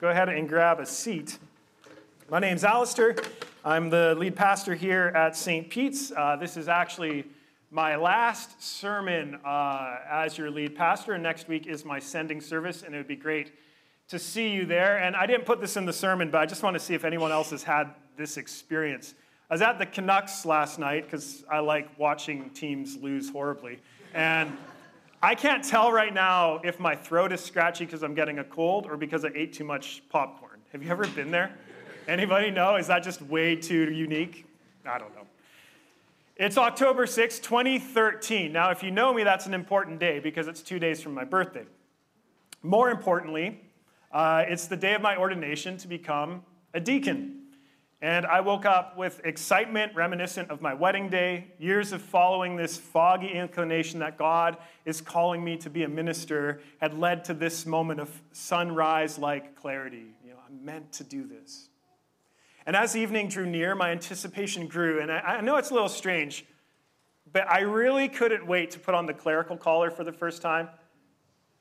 Go ahead and grab a seat. My name's Alistair. I'm the lead pastor here at St. Pete's. Uh, this is actually my last sermon uh, as your lead pastor, and next week is my sending service, and it would be great to see you there. And I didn't put this in the sermon, but I just want to see if anyone else has had this experience. I was at the Canucks last night because I like watching teams lose horribly. And I can't tell right now if my throat is scratchy because I'm getting a cold or because I ate too much popcorn. Have you ever been there? Anybody know? Is that just way too unique? I don't know. It's October 6, 2013. Now, if you know me, that's an important day because it's two days from my birthday. More importantly, uh, it's the day of my ordination to become a deacon. And I woke up with excitement reminiscent of my wedding day, years of following this foggy inclination that God is calling me to be a minister had led to this moment of sunrise like clarity. You know, I'm meant to do this. And as evening drew near, my anticipation grew. And I, I know it's a little strange, but I really couldn't wait to put on the clerical collar for the first time.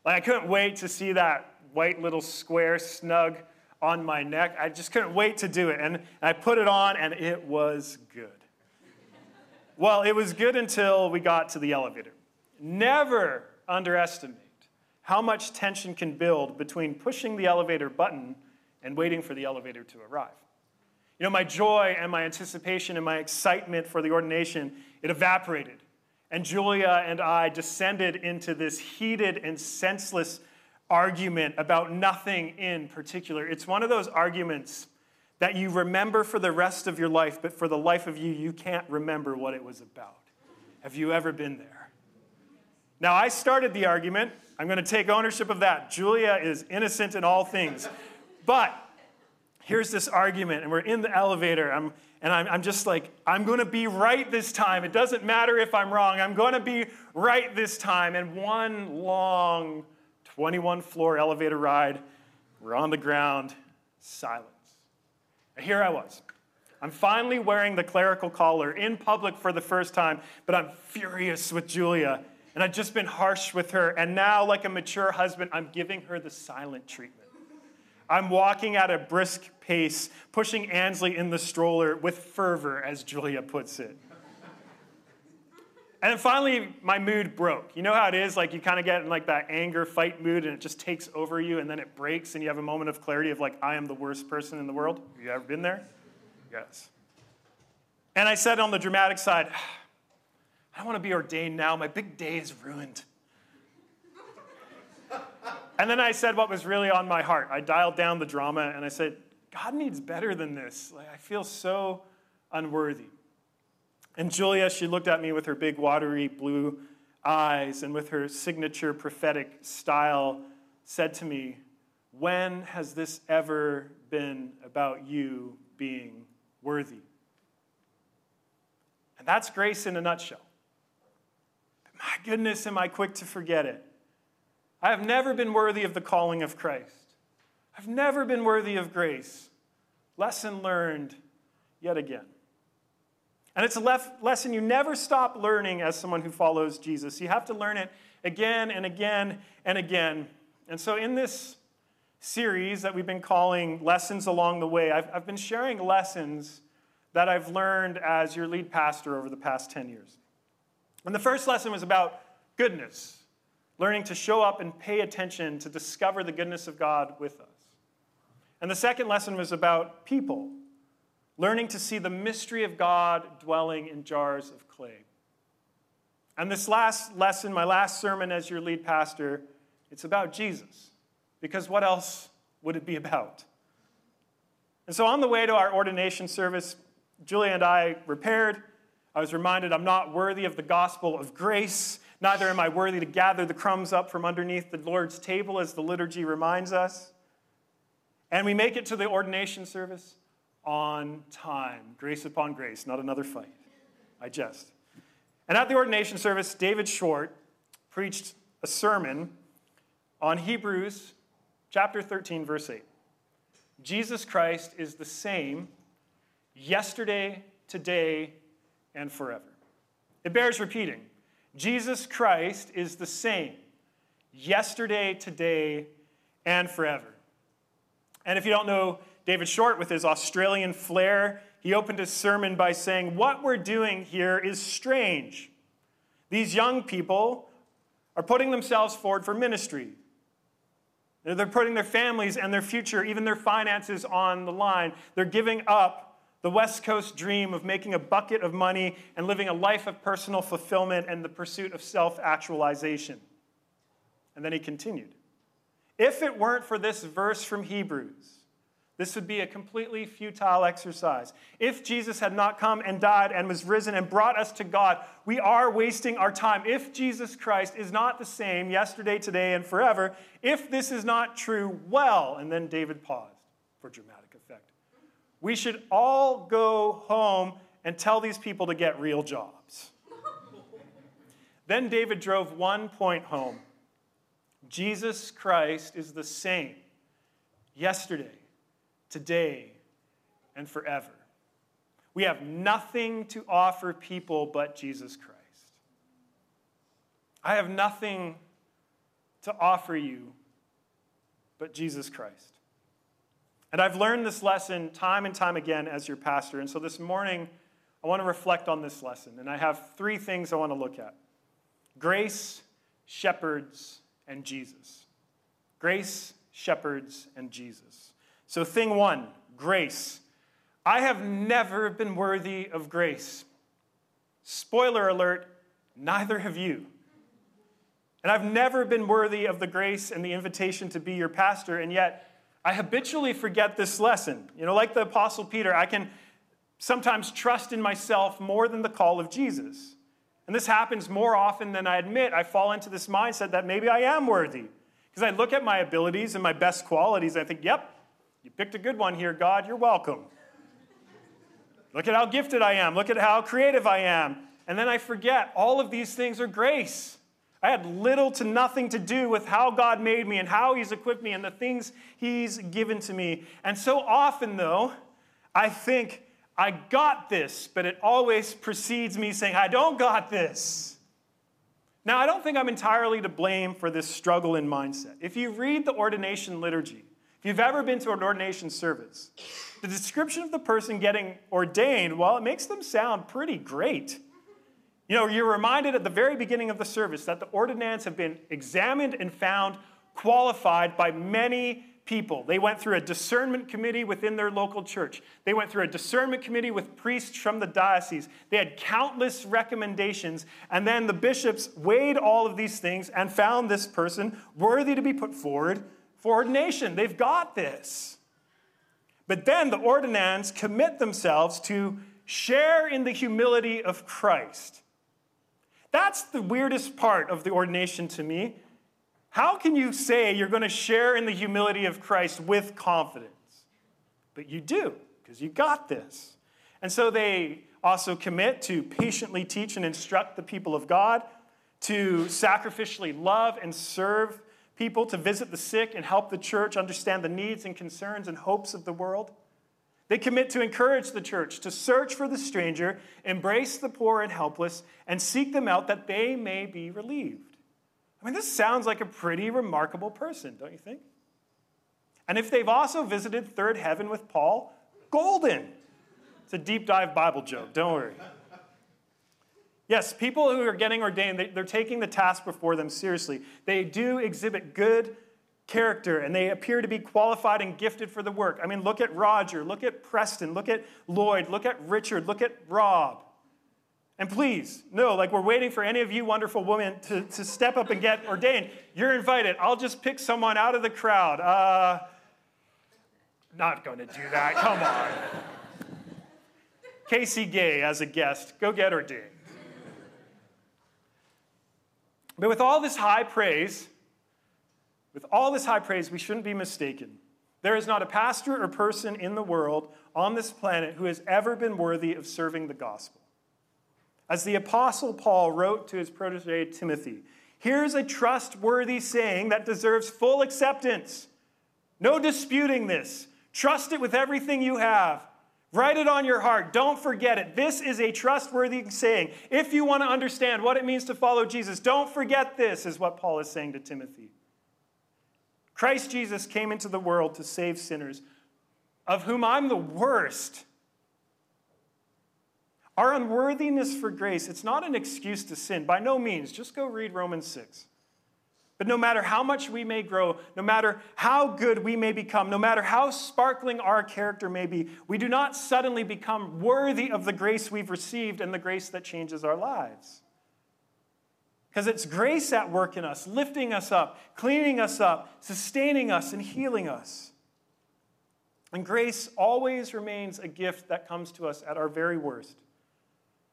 Like, I couldn't wait to see that white little square snug on my neck. I just couldn't wait to do it. And I put it on, and it was good. well, it was good until we got to the elevator. Never underestimate how much tension can build between pushing the elevator button and waiting for the elevator to arrive. You know, my joy and my anticipation and my excitement for the ordination, it evaporated. And Julia and I descended into this heated and senseless argument about nothing in particular. It's one of those arguments that you remember for the rest of your life, but for the life of you, you can't remember what it was about. Have you ever been there? Now, I started the argument. I'm going to take ownership of that. Julia is innocent in all things. But here's this argument, and we're in the elevator. I'm, and I'm, I'm just like, I'm going to be right this time. It doesn't matter if I'm wrong. I'm going to be right this time. And one long 21 floor elevator ride, we're on the ground, silence. And here I was. I'm finally wearing the clerical collar in public for the first time, but I'm furious with Julia. And I've just been harsh with her. And now, like a mature husband, I'm giving her the silent treatment. I'm walking at a brisk pace, pushing Ansley in the stroller with fervor, as Julia puts it. And then finally, my mood broke. You know how it is? Like, you kind of get in like that anger fight mood and it just takes over you and then it breaks and you have a moment of clarity of like, I am the worst person in the world. Have you ever been there? Yes. And I said on the dramatic side, I don't want to be ordained now. My big day is ruined. And then I said what was really on my heart. I dialed down the drama and I said, God needs better than this. Like, I feel so unworthy. And Julia, she looked at me with her big, watery blue eyes and with her signature prophetic style, said to me, When has this ever been about you being worthy? And that's grace in a nutshell. But my goodness, am I quick to forget it. I have never been worthy of the calling of Christ. I've never been worthy of grace. Lesson learned yet again. And it's a lef- lesson you never stop learning as someone who follows Jesus. You have to learn it again and again and again. And so, in this series that we've been calling Lessons Along the Way, I've, I've been sharing lessons that I've learned as your lead pastor over the past 10 years. And the first lesson was about goodness learning to show up and pay attention to discover the goodness of God with us. And the second lesson was about people, learning to see the mystery of God dwelling in jars of clay. And this last lesson, my last sermon as your lead pastor, it's about Jesus. Because what else would it be about? And so on the way to our ordination service, Julia and I repaired. I was reminded I'm not worthy of the gospel of grace Neither am I worthy to gather the crumbs up from underneath the Lord's table, as the liturgy reminds us. And we make it to the ordination service on time. Grace upon grace, not another fight. I jest. And at the ordination service, David Short preached a sermon on Hebrews chapter 13, verse 8. Jesus Christ is the same yesterday, today, and forever. It bears repeating. Jesus Christ is the same yesterday, today, and forever. And if you don't know David Short with his Australian flair, he opened his sermon by saying, What we're doing here is strange. These young people are putting themselves forward for ministry. They're putting their families and their future, even their finances, on the line. They're giving up the West Coast dream of making a bucket of money and living a life of personal fulfillment and the pursuit of self actualization. And then he continued If it weren't for this verse from Hebrews, this would be a completely futile exercise. If Jesus had not come and died and was risen and brought us to God, we are wasting our time. If Jesus Christ is not the same yesterday, today, and forever, if this is not true, well, and then David paused for dramatic effect. We should all go home and tell these people to get real jobs. then David drove one point home Jesus Christ is the same yesterday today, and forever. We have nothing to offer people but Jesus Christ. I have nothing to offer you but Jesus Christ. And I've learned this lesson time and time again as your pastor. And so this morning, I want to reflect on this lesson. And I have three things I want to look at grace, shepherds, and Jesus. Grace, shepherds, and Jesus. So, thing one grace. I have never been worthy of grace. Spoiler alert, neither have you. And I've never been worthy of the grace and the invitation to be your pastor, and yet I habitually forget this lesson. You know, like the Apostle Peter, I can sometimes trust in myself more than the call of Jesus. And this happens more often than I admit. I fall into this mindset that maybe I am worthy. Because I look at my abilities and my best qualities, I think, yep, you picked a good one here, God. You're welcome. Look at how gifted I am. Look at how creative I am. And then I forget all of these things are grace. I had little to nothing to do with how God made me and how He's equipped me and the things He's given to me. And so often, though, I think, I got this, but it always precedes me saying, I don't got this. Now, I don't think I'm entirely to blame for this struggle in mindset. If you read the ordination liturgy, if you've ever been to an ordination service, the description of the person getting ordained, well, it makes them sound pretty great. You know, you're reminded at the very beginning of the service that the ordinands have been examined and found qualified by many people. They went through a discernment committee within their local church. They went through a discernment committee with priests from the diocese. They had countless recommendations, and then the bishops weighed all of these things and found this person worthy to be put forward for ordination. They've got this. But then the ordinands commit themselves to share in the humility of Christ. That's the weirdest part of the ordination to me. How can you say you're going to share in the humility of Christ with confidence? But you do, because you got this. And so they also commit to patiently teach and instruct the people of God, to sacrificially love and serve people to visit the sick and help the church understand the needs and concerns and hopes of the world. They commit to encourage the church to search for the stranger, embrace the poor and helpless, and seek them out that they may be relieved. I mean, this sounds like a pretty remarkable person, don't you think? And if they've also visited third heaven with Paul, golden. It's a deep dive Bible joke, don't worry. Yes, people who are getting ordained, they, are taking the task before them seriously. They do exhibit good character and they appear to be qualified and gifted for the work. I mean, look at Roger, look at Preston, look at Lloyd, look at Richard, look at Rob. And please, no, like we're waiting for any of you wonderful women to, to step up and get ordained. You're invited. I'll just pick someone out of the crowd. Uh, not going to do that. Come on. Casey Gay as a guest. Go get ordained. But with all this high praise, with all this high praise, we shouldn't be mistaken. There is not a pastor or person in the world on this planet who has ever been worthy of serving the gospel. As the Apostle Paul wrote to his protege Timothy, here's a trustworthy saying that deserves full acceptance. No disputing this. Trust it with everything you have. Write it on your heart. Don't forget it. This is a trustworthy saying. If you want to understand what it means to follow Jesus, don't forget this, is what Paul is saying to Timothy. Christ Jesus came into the world to save sinners, of whom I'm the worst. Our unworthiness for grace, it's not an excuse to sin. By no means. Just go read Romans 6. But no matter how much we may grow, no matter how good we may become, no matter how sparkling our character may be, we do not suddenly become worthy of the grace we've received and the grace that changes our lives. Because it's grace at work in us, lifting us up, cleaning us up, sustaining us, and healing us. And grace always remains a gift that comes to us at our very worst.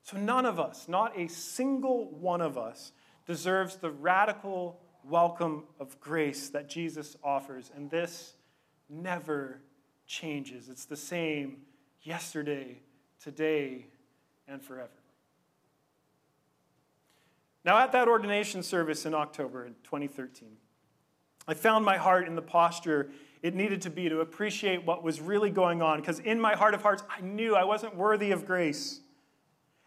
So none of us, not a single one of us, deserves the radical welcome of grace that Jesus offers. And this never changes. It's the same yesterday, today, and forever. Now, at that ordination service in October 2013, I found my heart in the posture it needed to be to appreciate what was really going on, because in my heart of hearts, I knew I wasn't worthy of grace.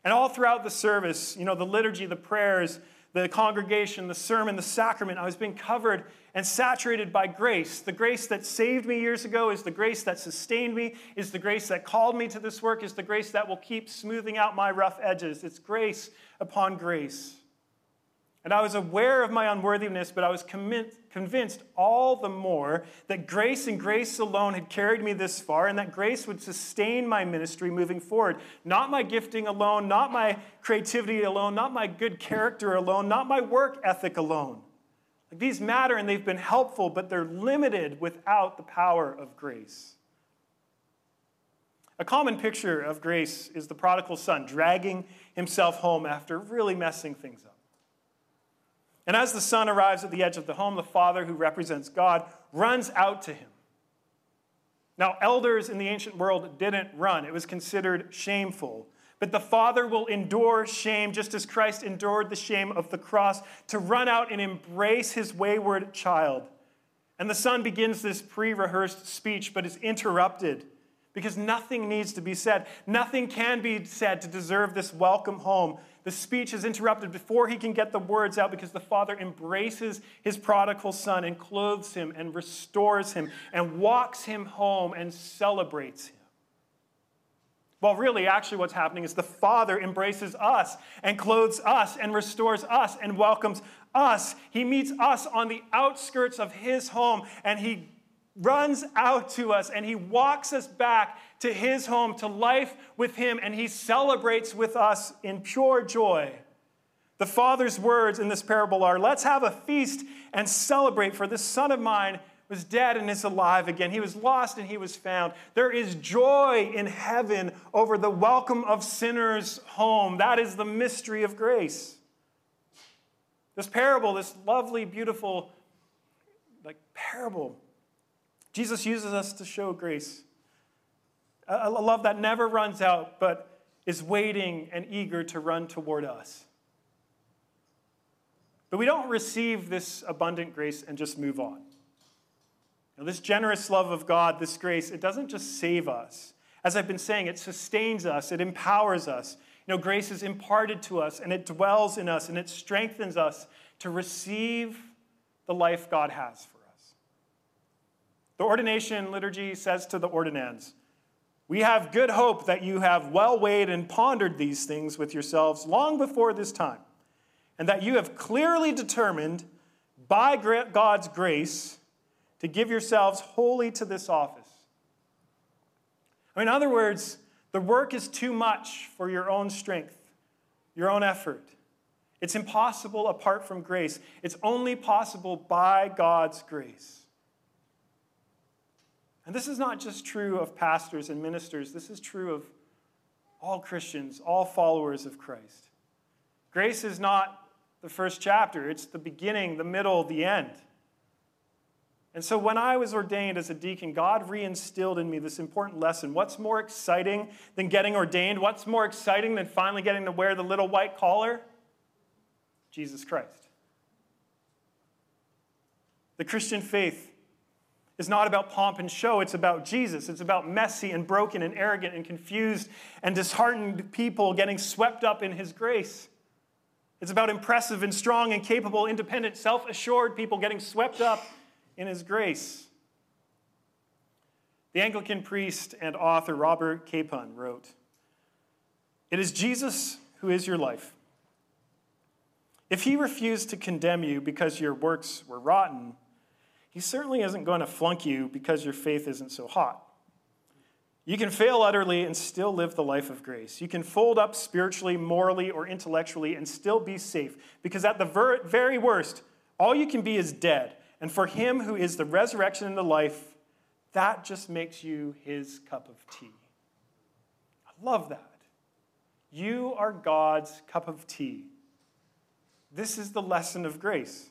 And all throughout the service, you know, the liturgy, the prayers, the congregation, the sermon, the sacrament, I was being covered and saturated by grace. The grace that saved me years ago is the grace that sustained me, is the grace that called me to this work, is the grace that will keep smoothing out my rough edges. It's grace upon grace. And I was aware of my unworthiness, but I was convinced all the more that grace and grace alone had carried me this far, and that grace would sustain my ministry moving forward. Not my gifting alone, not my creativity alone, not my good character alone, not my work ethic alone. Like these matter and they've been helpful, but they're limited without the power of grace. A common picture of grace is the prodigal son dragging himself home after really messing things up. And as the son arrives at the edge of the home, the father, who represents God, runs out to him. Now, elders in the ancient world didn't run, it was considered shameful. But the father will endure shame just as Christ endured the shame of the cross to run out and embrace his wayward child. And the son begins this pre rehearsed speech, but is interrupted because nothing needs to be said. Nothing can be said to deserve this welcome home. The speech is interrupted before he can get the words out because the father embraces his prodigal son and clothes him and restores him and walks him home and celebrates him. Well, really, actually, what's happening is the Father embraces us and clothes us and restores us and welcomes us. He meets us on the outskirts of His home and He runs out to us and he walks us back to his home, to life with him, and he celebrates with us in pure joy. The Father's words in this parable are Let's have a feast and celebrate, for this son of mine was dead and is alive again. He was lost and he was found. There is joy in heaven over the welcome of sinners home. That is the mystery of grace. This parable, this lovely, beautiful, like parable, Jesus uses us to show grace. A love that never runs out, but is waiting and eager to run toward us. But we don't receive this abundant grace and just move on. Now, this generous love of God, this grace, it doesn't just save us. As I've been saying, it sustains us, it empowers us. You know, grace is imparted to us, and it dwells in us, and it strengthens us to receive the life God has for us. The ordination liturgy says to the ordinands, We have good hope that you have well weighed and pondered these things with yourselves long before this time, and that you have clearly determined by God's grace to give yourselves wholly to this office. In other words, the work is too much for your own strength, your own effort. It's impossible apart from grace. It's only possible by God's grace. And this is not just true of pastors and ministers, this is true of all Christians, all followers of Christ. Grace is not the first chapter, it's the beginning, the middle, the end. And so when I was ordained as a deacon, God reinstilled in me this important lesson. What's more exciting than getting ordained? What's more exciting than finally getting to wear the little white collar? Jesus Christ. The Christian faith is not about pomp and show, it's about Jesus. It's about messy and broken and arrogant and confused and disheartened people getting swept up in His grace. It's about impressive and strong and capable, independent, self assured people getting swept up in his grace. The Anglican priest and author Robert Capon wrote It is Jesus who is your life. If he refused to condemn you because your works were rotten, he certainly isn't going to flunk you because your faith isn't so hot. You can fail utterly and still live the life of grace. You can fold up spiritually, morally, or intellectually and still be safe because, at the ver- very worst, all you can be is dead. And for him who is the resurrection and the life, that just makes you his cup of tea. I love that. You are God's cup of tea. This is the lesson of grace.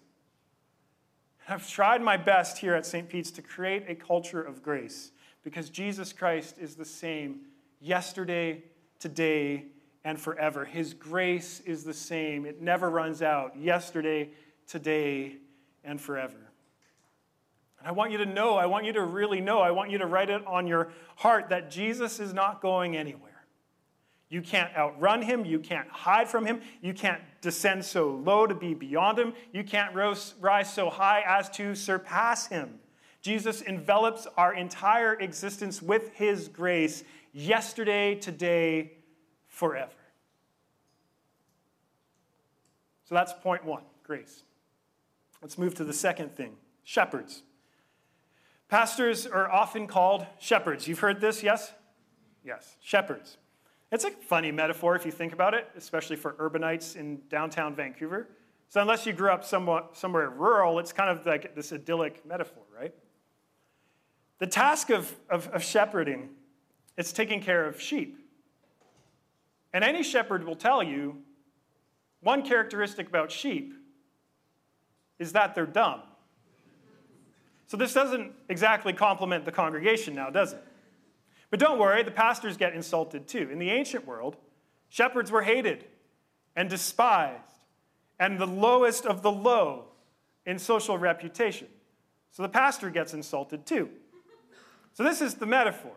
I've tried my best here at St. Pete's to create a culture of grace because Jesus Christ is the same yesterday, today, and forever. His grace is the same, it never runs out yesterday, today, and forever. And I want you to know, I want you to really know, I want you to write it on your heart that Jesus is not going anywhere. You can't outrun him. You can't hide from him. You can't descend so low to be beyond him. You can't rise so high as to surpass him. Jesus envelops our entire existence with his grace yesterday, today, forever. So that's point one grace. Let's move to the second thing shepherds. Pastors are often called shepherds. You've heard this, yes? Yes, shepherds. It's a funny metaphor if you think about it, especially for urbanites in downtown Vancouver. So, unless you grew up somewhat, somewhere rural, it's kind of like this idyllic metaphor, right? The task of, of, of shepherding is taking care of sheep. And any shepherd will tell you one characteristic about sheep is that they're dumb. So, this doesn't exactly compliment the congregation now, does it? But don't worry, the pastors get insulted too. In the ancient world, shepherds were hated and despised and the lowest of the low in social reputation. So the pastor gets insulted too. So this is the metaphor.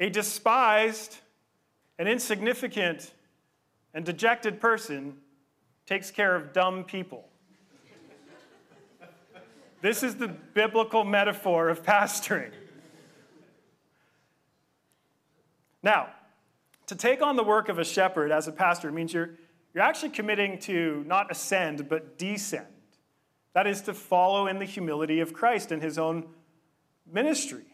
A despised and insignificant and dejected person takes care of dumb people. this is the biblical metaphor of pastoring. Now, to take on the work of a shepherd as a pastor means you're, you're actually committing to not ascend, but descend. That is to follow in the humility of Christ in his own ministry.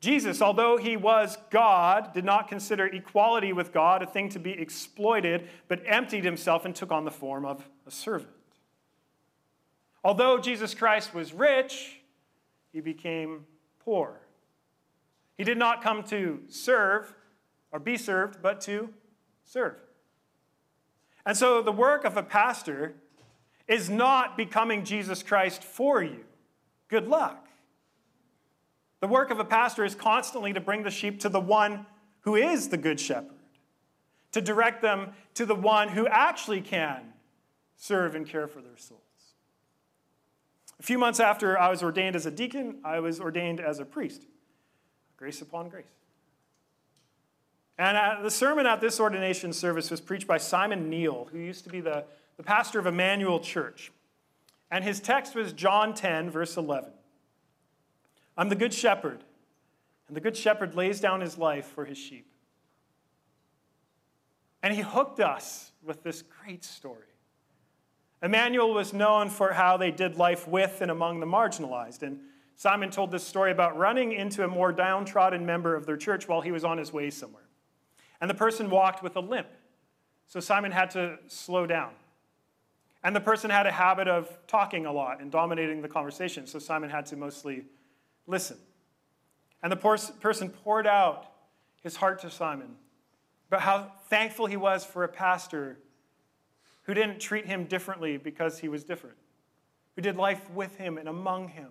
Jesus, although he was God, did not consider equality with God a thing to be exploited, but emptied himself and took on the form of a servant. Although Jesus Christ was rich, he became poor. He did not come to serve or be served, but to serve. And so the work of a pastor is not becoming Jesus Christ for you. Good luck. The work of a pastor is constantly to bring the sheep to the one who is the good shepherd, to direct them to the one who actually can serve and care for their souls. A few months after I was ordained as a deacon, I was ordained as a priest grace upon grace. And uh, the sermon at this ordination service was preached by Simon Neil, who used to be the, the pastor of Emmanuel Church. And his text was John 10, verse 11. I'm the good shepherd, and the good shepherd lays down his life for his sheep. And he hooked us with this great story. Emmanuel was known for how they did life with and among the marginalized. And Simon told this story about running into a more downtrodden member of their church while he was on his way somewhere. And the person walked with a limp. So Simon had to slow down. And the person had a habit of talking a lot and dominating the conversation. So Simon had to mostly listen. And the person poured out his heart to Simon about how thankful he was for a pastor who didn't treat him differently because he was different, who did life with him and among him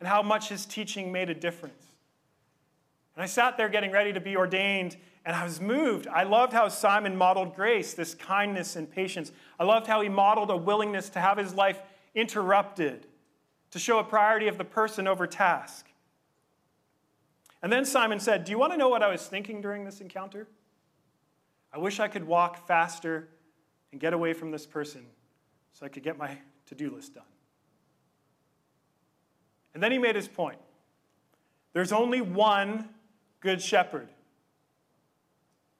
and how much his teaching made a difference. And I sat there getting ready to be ordained, and I was moved. I loved how Simon modeled grace, this kindness and patience. I loved how he modeled a willingness to have his life interrupted, to show a priority of the person over task. And then Simon said, Do you want to know what I was thinking during this encounter? I wish I could walk faster and get away from this person so I could get my to do list done. And then he made his point there's only one good shepherd.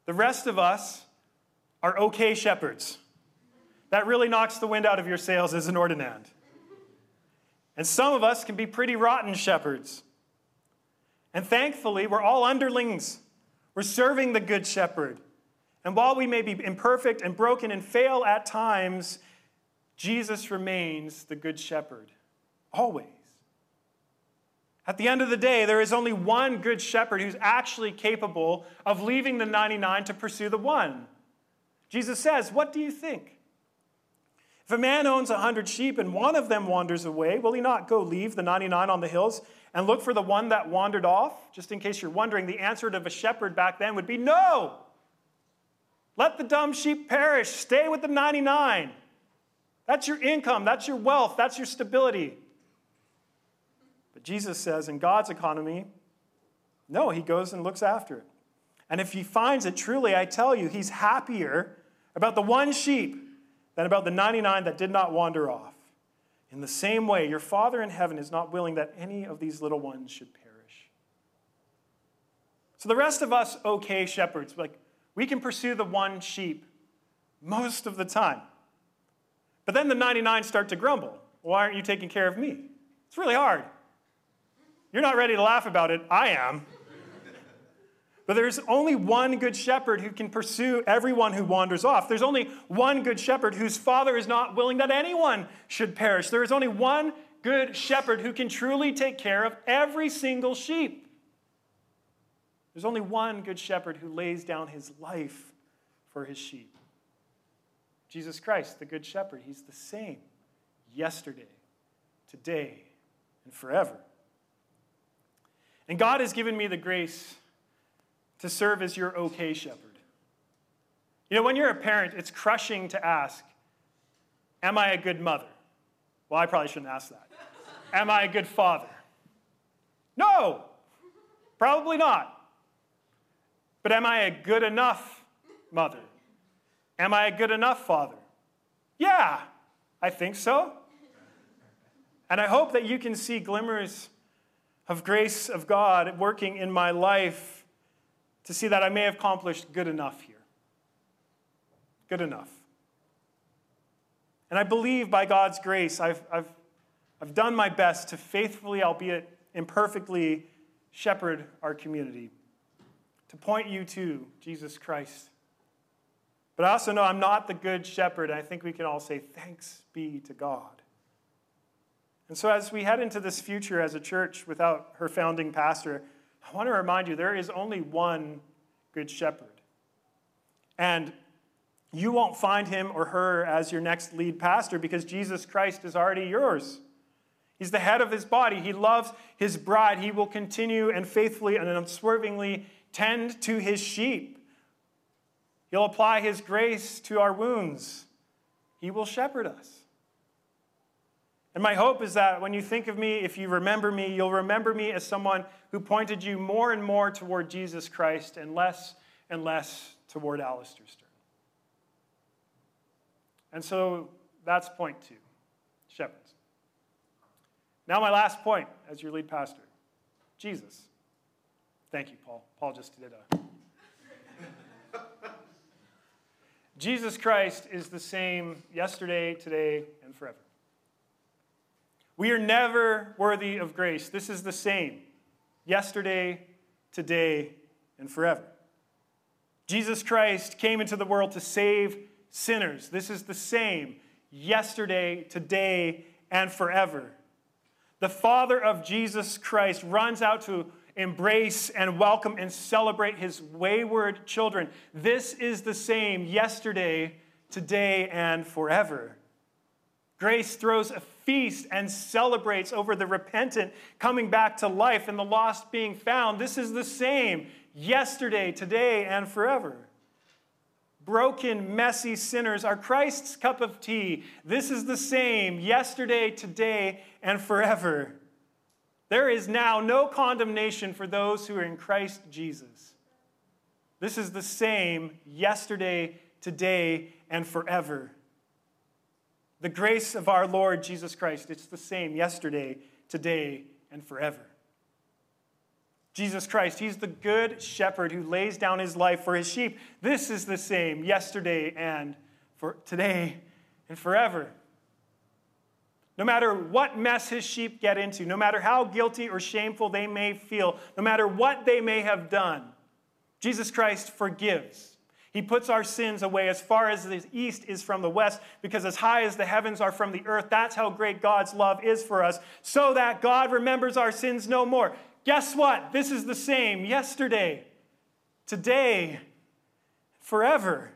The rest of us are okay shepherds. That really knocks the wind out of your sails as an ordinand. And some of us can be pretty rotten shepherds. And thankfully, we're all underlings. We're serving the Good Shepherd. And while we may be imperfect and broken and fail at times, Jesus remains the Good Shepherd, always. At the end of the day, there is only one Good Shepherd who's actually capable of leaving the 99 to pursue the one. Jesus says, What do you think? If a man owns a hundred sheep and one of them wanders away, will he not go leave the 99 on the hills and look for the one that wandered off? Just in case you're wondering, the answer to a shepherd back then would be no. Let the dumb sheep perish. Stay with the 99. That's your income, that's your wealth, that's your stability. But Jesus says in God's economy, no, he goes and looks after it. And if he finds it, truly, I tell you, he's happier about the one sheep than about the 99 that did not wander off. In the same way, your Father in heaven is not willing that any of these little ones should perish. So the rest of us, okay shepherds, like we can pursue the one sheep most of the time. But then the 99 start to grumble. Why aren't you taking care of me? It's really hard. You're not ready to laugh about it. I am. But there's only one good shepherd who can pursue everyone who wanders off. There's only one good shepherd whose father is not willing that anyone should perish. There is only one good shepherd who can truly take care of every single sheep. There's only one good shepherd who lays down his life for his sheep. Jesus Christ, the good shepherd, he's the same yesterday, today, and forever. And God has given me the grace to serve as your okay shepherd. You know, when you're a parent, it's crushing to ask, Am I a good mother? Well, I probably shouldn't ask that. Am I a good father? No, probably not. But am I a good enough mother? Am I a good enough father? Yeah, I think so. And I hope that you can see glimmers of grace of God working in my life to see that I may have accomplished good enough here. Good enough. And I believe by God's grace, I've, I've, I've done my best to faithfully, albeit imperfectly, shepherd our community, to point you to Jesus Christ. But I also know I'm not the good shepherd, and I think we can all say, Thanks be to God. And so, as we head into this future as a church without her founding pastor, I want to remind you there is only one good shepherd. And you won't find him or her as your next lead pastor because Jesus Christ is already yours. He's the head of his body. He loves his bride. He will continue and faithfully and unswervingly tend to his sheep. He'll apply his grace to our wounds. He will shepherd us. And my hope is that when you think of me, if you remember me, you'll remember me as someone who pointed you more and more toward Jesus Christ and less and less toward Alistair Stern. And so that's point two shepherds. Now, my last point as your lead pastor Jesus. Thank you, Paul. Paul just did a. Jesus Christ is the same yesterday, today, and forever. We are never worthy of grace. This is the same yesterday, today, and forever. Jesus Christ came into the world to save sinners. This is the same yesterday, today, and forever. The Father of Jesus Christ runs out to embrace and welcome and celebrate his wayward children. This is the same yesterday, today, and forever. Grace throws a feast and celebrates over the repentant coming back to life and the lost being found. This is the same yesterday, today, and forever. Broken, messy sinners are Christ's cup of tea. This is the same yesterday, today, and forever. There is now no condemnation for those who are in Christ Jesus. This is the same yesterday, today, and forever. The grace of our Lord Jesus Christ, it's the same yesterday, today, and forever. Jesus Christ, He's the good shepherd who lays down His life for His sheep. This is the same yesterday and for today and forever. No matter what mess His sheep get into, no matter how guilty or shameful they may feel, no matter what they may have done, Jesus Christ forgives. He puts our sins away as far as the east is from the west, because as high as the heavens are from the earth, that's how great God's love is for us, so that God remembers our sins no more. Guess what? This is the same yesterday, today, forever.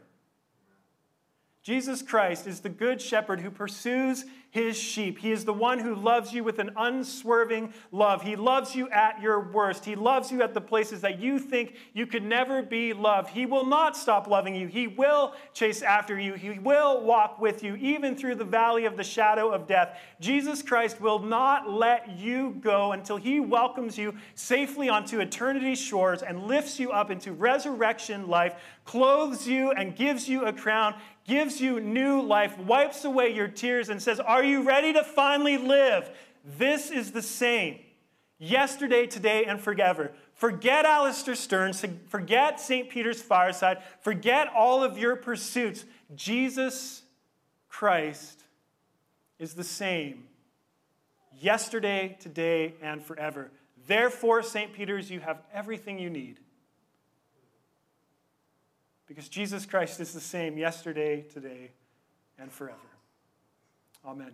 Jesus Christ is the good shepherd who pursues his sheep. He is the one who loves you with an unswerving love. He loves you at your worst. He loves you at the places that you think you could never be loved. He will not stop loving you. He will chase after you. He will walk with you, even through the valley of the shadow of death. Jesus Christ will not let you go until he welcomes you safely onto eternity's shores and lifts you up into resurrection life, clothes you and gives you a crown gives you new life, wipes away your tears, and says, Are you ready to finally live? This is the same yesterday, today, and forever. Forget Alistair Stearns, forget St. Peter's Fireside, forget all of your pursuits. Jesus Christ is the same yesterday, today, and forever. Therefore, St. Peter's, you have everything you need. Because Jesus Christ is the same yesterday, today, and forever. Amen.